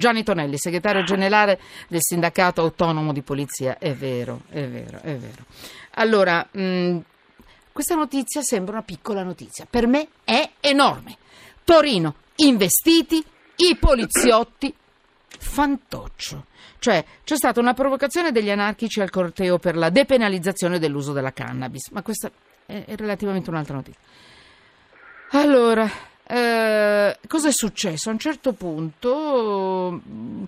Gianni Tonelli, segretario generale del sindacato autonomo di polizia. È vero, è vero, è vero. Allora, mh, questa notizia sembra una piccola notizia. Per me è enorme. Torino, investiti, i poliziotti, fantoccio. Cioè, c'è stata una provocazione degli anarchici al corteo per la depenalizzazione dell'uso della cannabis, ma questa è, è relativamente un'altra notizia. Allora, eh, cosa è successo? A un certo punto mm,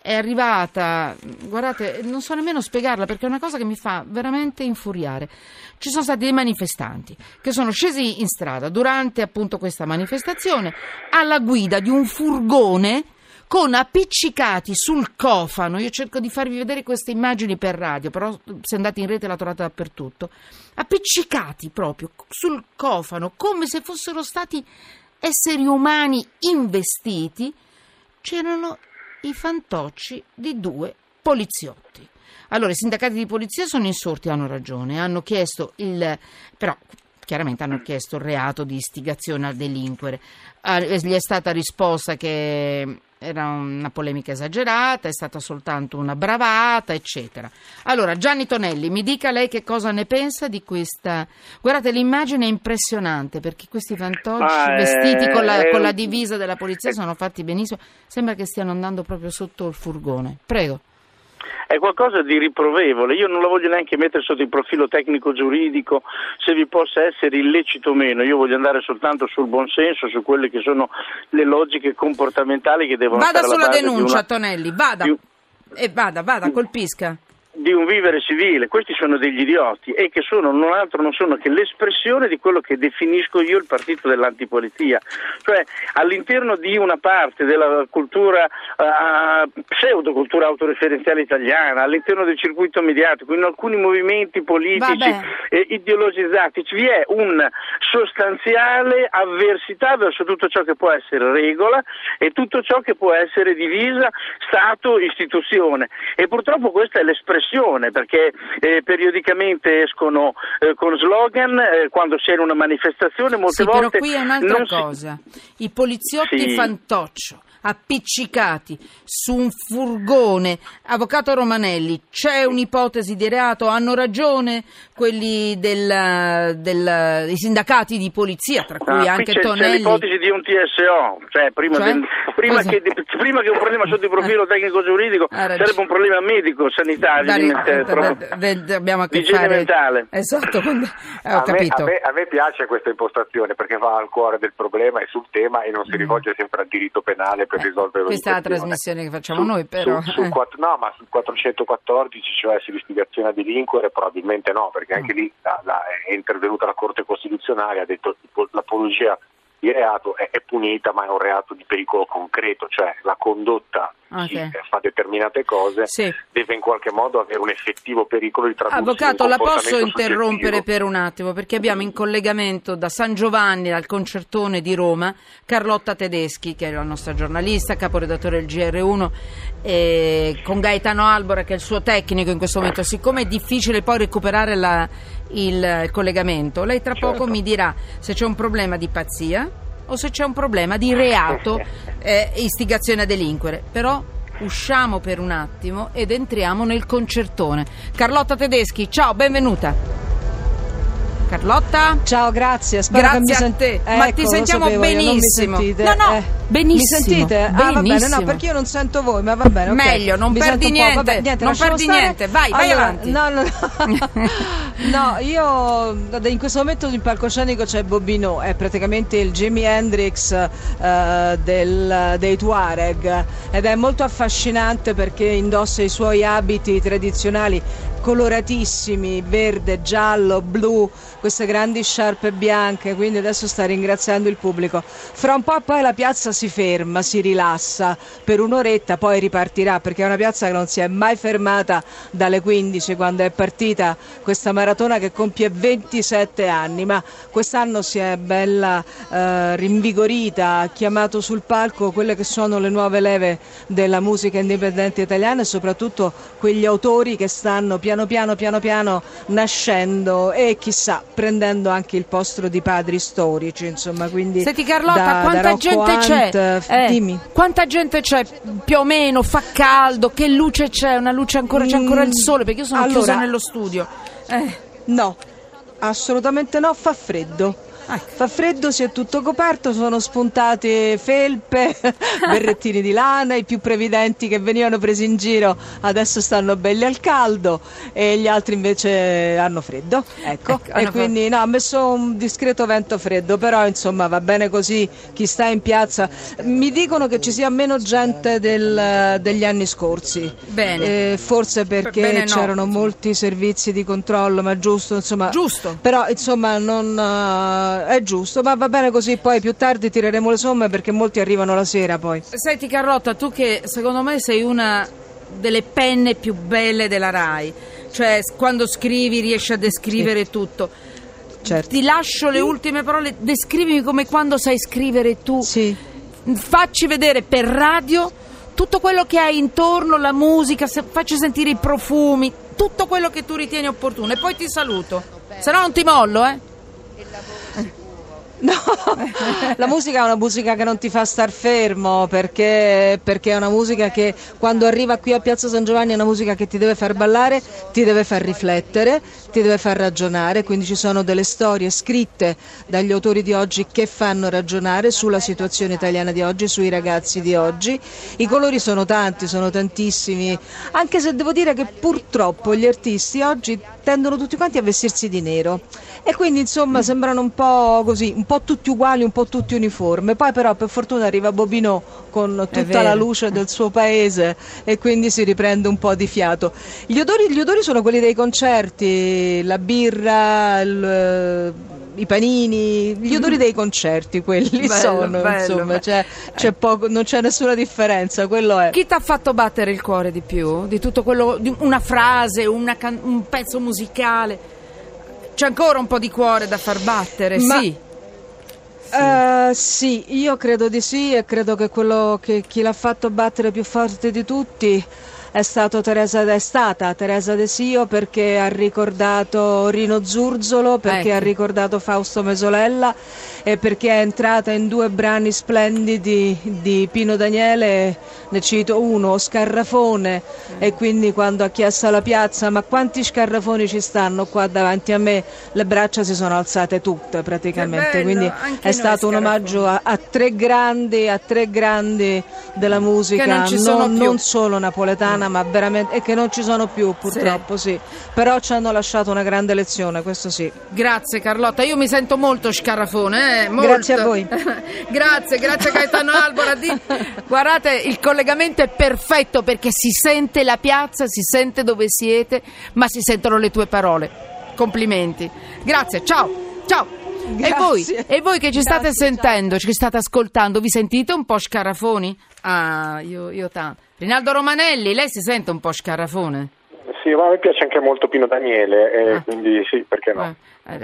è arrivata, guardate, non so nemmeno spiegarla perché è una cosa che mi fa veramente infuriare. Ci sono stati dei manifestanti che sono scesi in strada durante appunto questa manifestazione alla guida di un furgone con appiccicati sul cofano. Io cerco di farvi vedere queste immagini per radio, però se andate in rete la trovate dappertutto. Appiccicati proprio sul cofano, come se fossero stati esseri umani investiti, c'erano i fantocci di due poliziotti. Allora, i sindacati di polizia sono insorti, hanno ragione, hanno chiesto il... però chiaramente hanno chiesto il reato di istigazione a delinquere. Ah, gli è stata risposta che era una polemica esagerata, è stata soltanto una bravata, eccetera. Allora, Gianni Tonelli, mi dica lei che cosa ne pensa di questa. Guardate, l'immagine è impressionante perché questi fantocci ah, vestiti con la, con la divisa della polizia sono fatti benissimo. Sembra che stiano andando proprio sotto il furgone. Prego è qualcosa di riprovevole. Io non la voglio neanche mettere sotto il profilo tecnico-giuridico se vi possa essere illecito o meno, io voglio andare soltanto sul buonsenso, su quelle che sono le logiche comportamentali che devono vada sulla denuncia, una... Tonelli, vada. Di... E vada, vada, colpisca di un vivere civile, questi sono degli idioti e che sono non altro non sono che l'espressione di quello che definisco io il partito dell'antipolizia, cioè all'interno di una parte della cultura uh, pseudocultura autoreferenziale italiana, all'interno del circuito mediatico, in alcuni movimenti politici eh, ideologizzati vi è una sostanziale avversità verso tutto ciò che può essere regola e tutto ciò che può essere divisa Stato, istituzione. E purtroppo questa è l'espressione pressione perché eh, periodicamente escono eh, con slogan eh, quando c'è una manifestazione molte sì, volte però qui è un'altra cosa si... i poliziotti sì. fantoccio appiccicati su un furgone. Avvocato Romanelli, c'è un'ipotesi di reato? Hanno ragione quelli dei sindacati di polizia, tra cui ah, anche c'è, Tonelli? C'è l'ipotesi di un TSO, cioè prima, cioè? Del, prima, che, prima che, un problema sotto il profilo tecnico-giuridico sarebbe un problema medico, sanitario, di, abbiamo a che fare mentale. Esatto, eh, ho a capito. Me, a, me, a me piace questa impostazione perché va al cuore del problema e sul tema e non si mm. rivolge sempre al diritto penale per risolvere Questa è la trasmissione che facciamo su, noi, però. Su, su, eh. no, ma sul 414, cioè sull'istigazione a delinquere, probabilmente no, perché anche lì la, la, è intervenuta la Corte Costituzionale, ha detto che l'apologia di reato è, è, punita, ma è un reato di pericolo concreto, cioè la condotta okay. chi fa determinate cose sì. deve in qualche modo avere un effettivo pericolo di traduzione. Avvocato, la posso interrompere per un attimo perché abbiamo in collegamento da San Giovanni al concertone di Roma Carlotta Tedeschi, che è la nostra giornalista, caporedattore del GR1, e con Gaetano Albora, che è il suo tecnico in questo momento. Siccome è difficile poi recuperare la, il collegamento, lei tra certo. poco mi dirà se c'è un problema di pazzia o se c'è un problema di reato eh, istigazione a delinquere. Però usciamo per un attimo ed entriamo nel concertone. Carlotta Tedeschi, ciao, benvenuta. Carlotta? Ciao, grazie. Spero grazie mi sen- a te. Ecco, Ma ti sentiamo benissimo. Mi no, no, eh. Benissimo. Mi sentite? Ah, va bene, no, perché io non sento voi, ma va bene. Okay. Meglio, non mi perdi niente. Vabbè, niente. Non perdi stare. niente. Vai, vai allora, avanti. No, no, no. no, io in questo momento in palcoscenico c'è Bobino, è praticamente il Jimi Hendrix uh, del, dei Tuareg ed è molto affascinante perché indossa i suoi abiti tradizionali coloratissimi, verde, giallo, blu, queste grandi sciarpe bianche, quindi adesso sta ringraziando il pubblico. Fra un po' poi la piazza si ferma, si rilassa per un'oretta, poi ripartirà perché è una piazza che non si è mai fermata dalle 15 quando è partita questa maratona che compie 27 anni, ma quest'anno si è bella eh, rinvigorita, ha chiamato sul palco quelle che sono le nuove leve della musica indipendente italiana e soprattutto quegli autori che stanno piano piano piano piano nascendo e chissà prendendo anche il posto di padri storici, insomma, quindi Senti Carlotta, da, quanta da gente c'è? C'è? Eh, dimmi. Quanta gente c'è più o meno? Fa caldo? Che luce c'è? Una luce ancora, c'è ancora il Mm, sole perché io sono allora- chiusa nello studio. Eh, No, assolutamente no, fa freddo. Ecco. Fa freddo, si è tutto coperto, sono spuntate felpe, berrettini di lana, i più previdenti che venivano presi in giro adesso stanno belli al caldo e gli altri invece hanno freddo. Ecco, Ecco, e quindi no, ha messo un discreto vento freddo, però insomma va bene così, chi sta in piazza. Mi dicono che ci sia meno gente del- degli anni scorsi. Bene. Eh, forse perché Bene, no, c'erano molti servizi di controllo, ma giusto, insomma. Giusto. Però insomma non eh, è giusto, ma va bene così, poi più tardi tireremo le somme perché molti arrivano la sera poi. Senti Carlotta, tu che secondo me sei una delle penne più belle della RAI, cioè quando scrivi riesci a descrivere tutto. Certo. Ti lascio le ultime parole, descrivimi come quando sai scrivere tu. Sì. Facci vedere per radio tutto quello che hai intorno, la musica, se- facci sentire i profumi, tutto quello che tu ritieni opportuno e poi ti saluto. Se no non ti mollo, eh? No, la musica è una musica che non ti fa star fermo perché, perché è una musica che quando arriva qui a Piazza San Giovanni è una musica che ti deve far ballare, ti deve far riflettere, ti deve far ragionare, quindi ci sono delle storie scritte dagli autori di oggi che fanno ragionare sulla situazione italiana di oggi, sui ragazzi di oggi. I colori sono tanti, sono tantissimi, anche se devo dire che purtroppo gli artisti oggi tendono tutti quanti a vestirsi di nero e quindi insomma sembrano un po' così, un po' tutti uguali, un po' tutti uniformi. Poi però per fortuna arriva Bobino con tutta la luce del suo paese e quindi si riprende un po' di fiato. Gli odori, gli odori sono quelli dei concerti, la birra, il- i panini, gli odori dei concerti, quelli Bello, sono, bello, insomma, bello. c'è- c'è poco- non c'è nessuna differenza, quello è. Chi ti ha fatto battere il cuore di più? Di tutto quello, di una frase, una can- un pezzo musicale? C'è ancora un po' di cuore da far battere, Ma- sì. Eh, sì, io credo di sì e credo che quello che chi l'ha fatto battere più forte di tutti è, stato Teresa, è stata Teresa De Sio perché ha ricordato Rino Zurzolo, perché Ecco. ha ricordato Fausto Mesolella e perché è entrata in due brani splendidi di Pino Daniele, ne cito uno, Scarrafone, e quindi quando ha chiesto alla piazza ma quanti scarrafoni ci stanno qua davanti a me, le braccia si sono alzate tutte praticamente, bello, quindi è stato un omaggio a, a tre grandi, a tre grandi della musica, non più. non solo napoletana ma veramente, e che non ci sono più purtroppo sì, però ci hanno lasciato una grande lezione, questo sì. Grazie Carlotta, io mi sento molto scarafone, eh, molto. Grazie a voi. grazie, grazie Gaetano Albora. Di- Guardate, il collegamento è perfetto perché si sente la piazza, si sente dove siete, ma si sentono le tue parole. Complimenti. Grazie, ciao. Ciao. E voi, e voi che ci state Grazie, ciao. sentendo, ci state ascoltando, vi sentite un po' scarafoni? Ah, io, io tanto. Rinaldo Romanelli, lei si sente un po' scarafone? Sì, ma a me piace anche molto Pino Daniele, e Ah. quindi sì, perché no? Eh,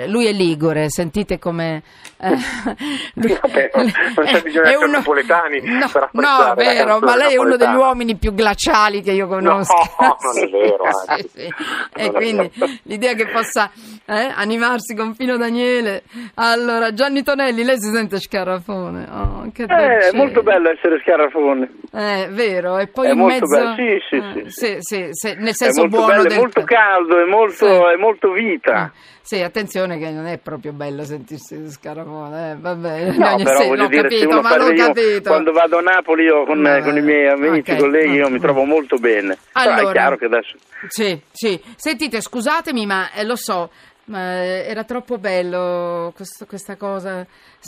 Lui è ligure, sentite come... eh, lui- Vabbè, non- c'è bisogno di è essere napoletani no, per no, vero, canzone ma lei è uno degli uomini più glaciali che io conosco. No, non è vero, Sì, sì. E è quindi l'idea che possa eh, animarsi con Pino Daniele. Allora, Gianni Tonelli, lei si sente scarafone. Oh, Eh, è molto bello essere scarafone. Eh, vero, e poi È in molto mezzo... bello, sì, sì, eh, sì, sì, sì, sì, nel È senso molto buono bello, del... è molto caldo, è molto, Sì. è molto vita. Sì, attenzione che non è proprio bello sentirsi scarafone, eh, vabbè, No, però se- voglio dire, se capito, uno ma parla io, capito. quando vado a Napoli io con, Vabbè, con i miei amici, ok, colleghi, io mi trovo molto bene. Però Allora. è chiaro che adesso... Sì, sì. Sentite, scusatemi, ma eh, lo so, ma eh, era troppo bello questo- questa cosa,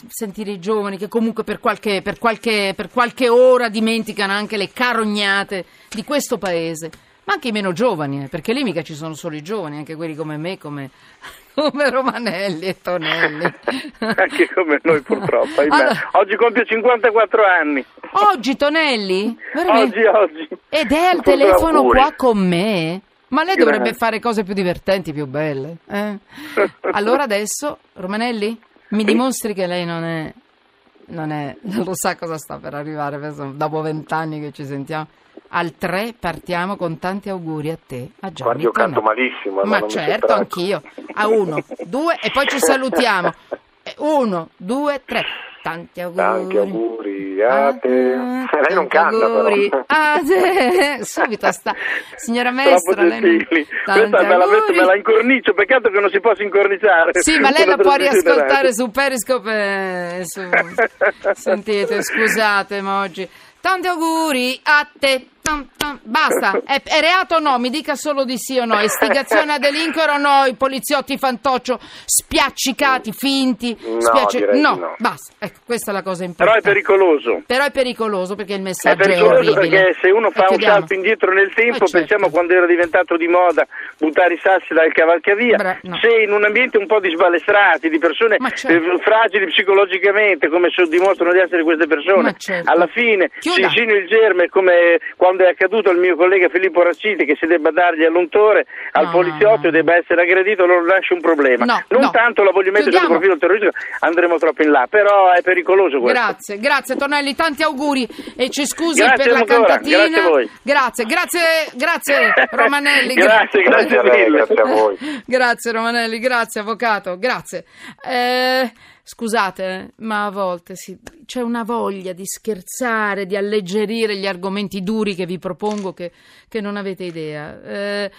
sentire i giovani che comunque per qualche, per, qualche, per qualche ora dimenticano anche le carognate di questo paese. Ma anche i meno giovani, eh, perché lì mica ci sono solo i giovani, anche quelli come me, come, come Romanelli e Tonelli. Anche come noi purtroppo. Allora- Oggi compio 54 anni. Oggi Tonelli? Veramente? Oggi, oggi. Ed è al telefono auguri. qua con me? Ma lei dovrebbe Grazie. fare cose più divertenti, più belle. eh? Allora adesso, Romanelli, mi dimostri che lei non è, non è, non lo sa cosa sta per arrivare, dopo vent'anni che ci sentiamo. Al 3 partiamo con tanti auguri a te, a Gianni Guardi, io canto malissimo. Ma mi certo, anch'io. A uno, due e poi ci salutiamo. Eh, Uno, due, tre. Tanti auguri. Tanti auguri a te. Ah, Lei non canta auguri però. a te. Subito sta. Signora maestra, lei non... Questa me la, auguri. me la incornicio, peccato che non si possa incorniciare. Sì, ma lei la può riascoltare su Periscope. eh, su- Sentite, scusate, ma oggi. Tanti auguri a te. Tam, tam. Basta, è, è reato o no? Mi dica solo di sì o no. Istigazione a delinquere o no? I poliziotti fantoccio spiaccicati, finti. No, spiacci- no, no. basta. Ecco, questa è la cosa Però è importante. pericoloso. Però è pericoloso perché il È messaggio è, pericoloso orribile. perché se uno fa un salto indietro nel tempo, Eh, certo. pensiamo quando era diventato di moda buttare i sassi dal cavalcavia, Bra- no. se in un ambiente un po' di sbalestrati, di persone certo. eh, fragili psicologicamente, come dimostrano di essere queste persone, certo. alla fine si Chiuda. insinua il germe come quando è accaduto al mio collega Filippo Racciti che si debba dargli all'untore al No, poliziotto no, no. debba essere aggredito, allora nasce un problema. No, non no. tanto la voglio mettere Chiudiamo. sul profilo terroristico, andremo troppo in là, però è pericoloso questo. Grazie, grazie Tonelli, tanti auguri e ci scusi Grazie per la ancora, cantatina. grazie a voi. Grazie, grazie, grazie Romanelli. grazie, grazie Grazie grazie a voi. Grazie Romanelli, grazie avvocato, grazie. Eh, scusate, eh, ma a volte sì, c'è una voglia di scherzare, di alleggerire gli argomenti duri che vi propongo che, che non avete idea. Eh,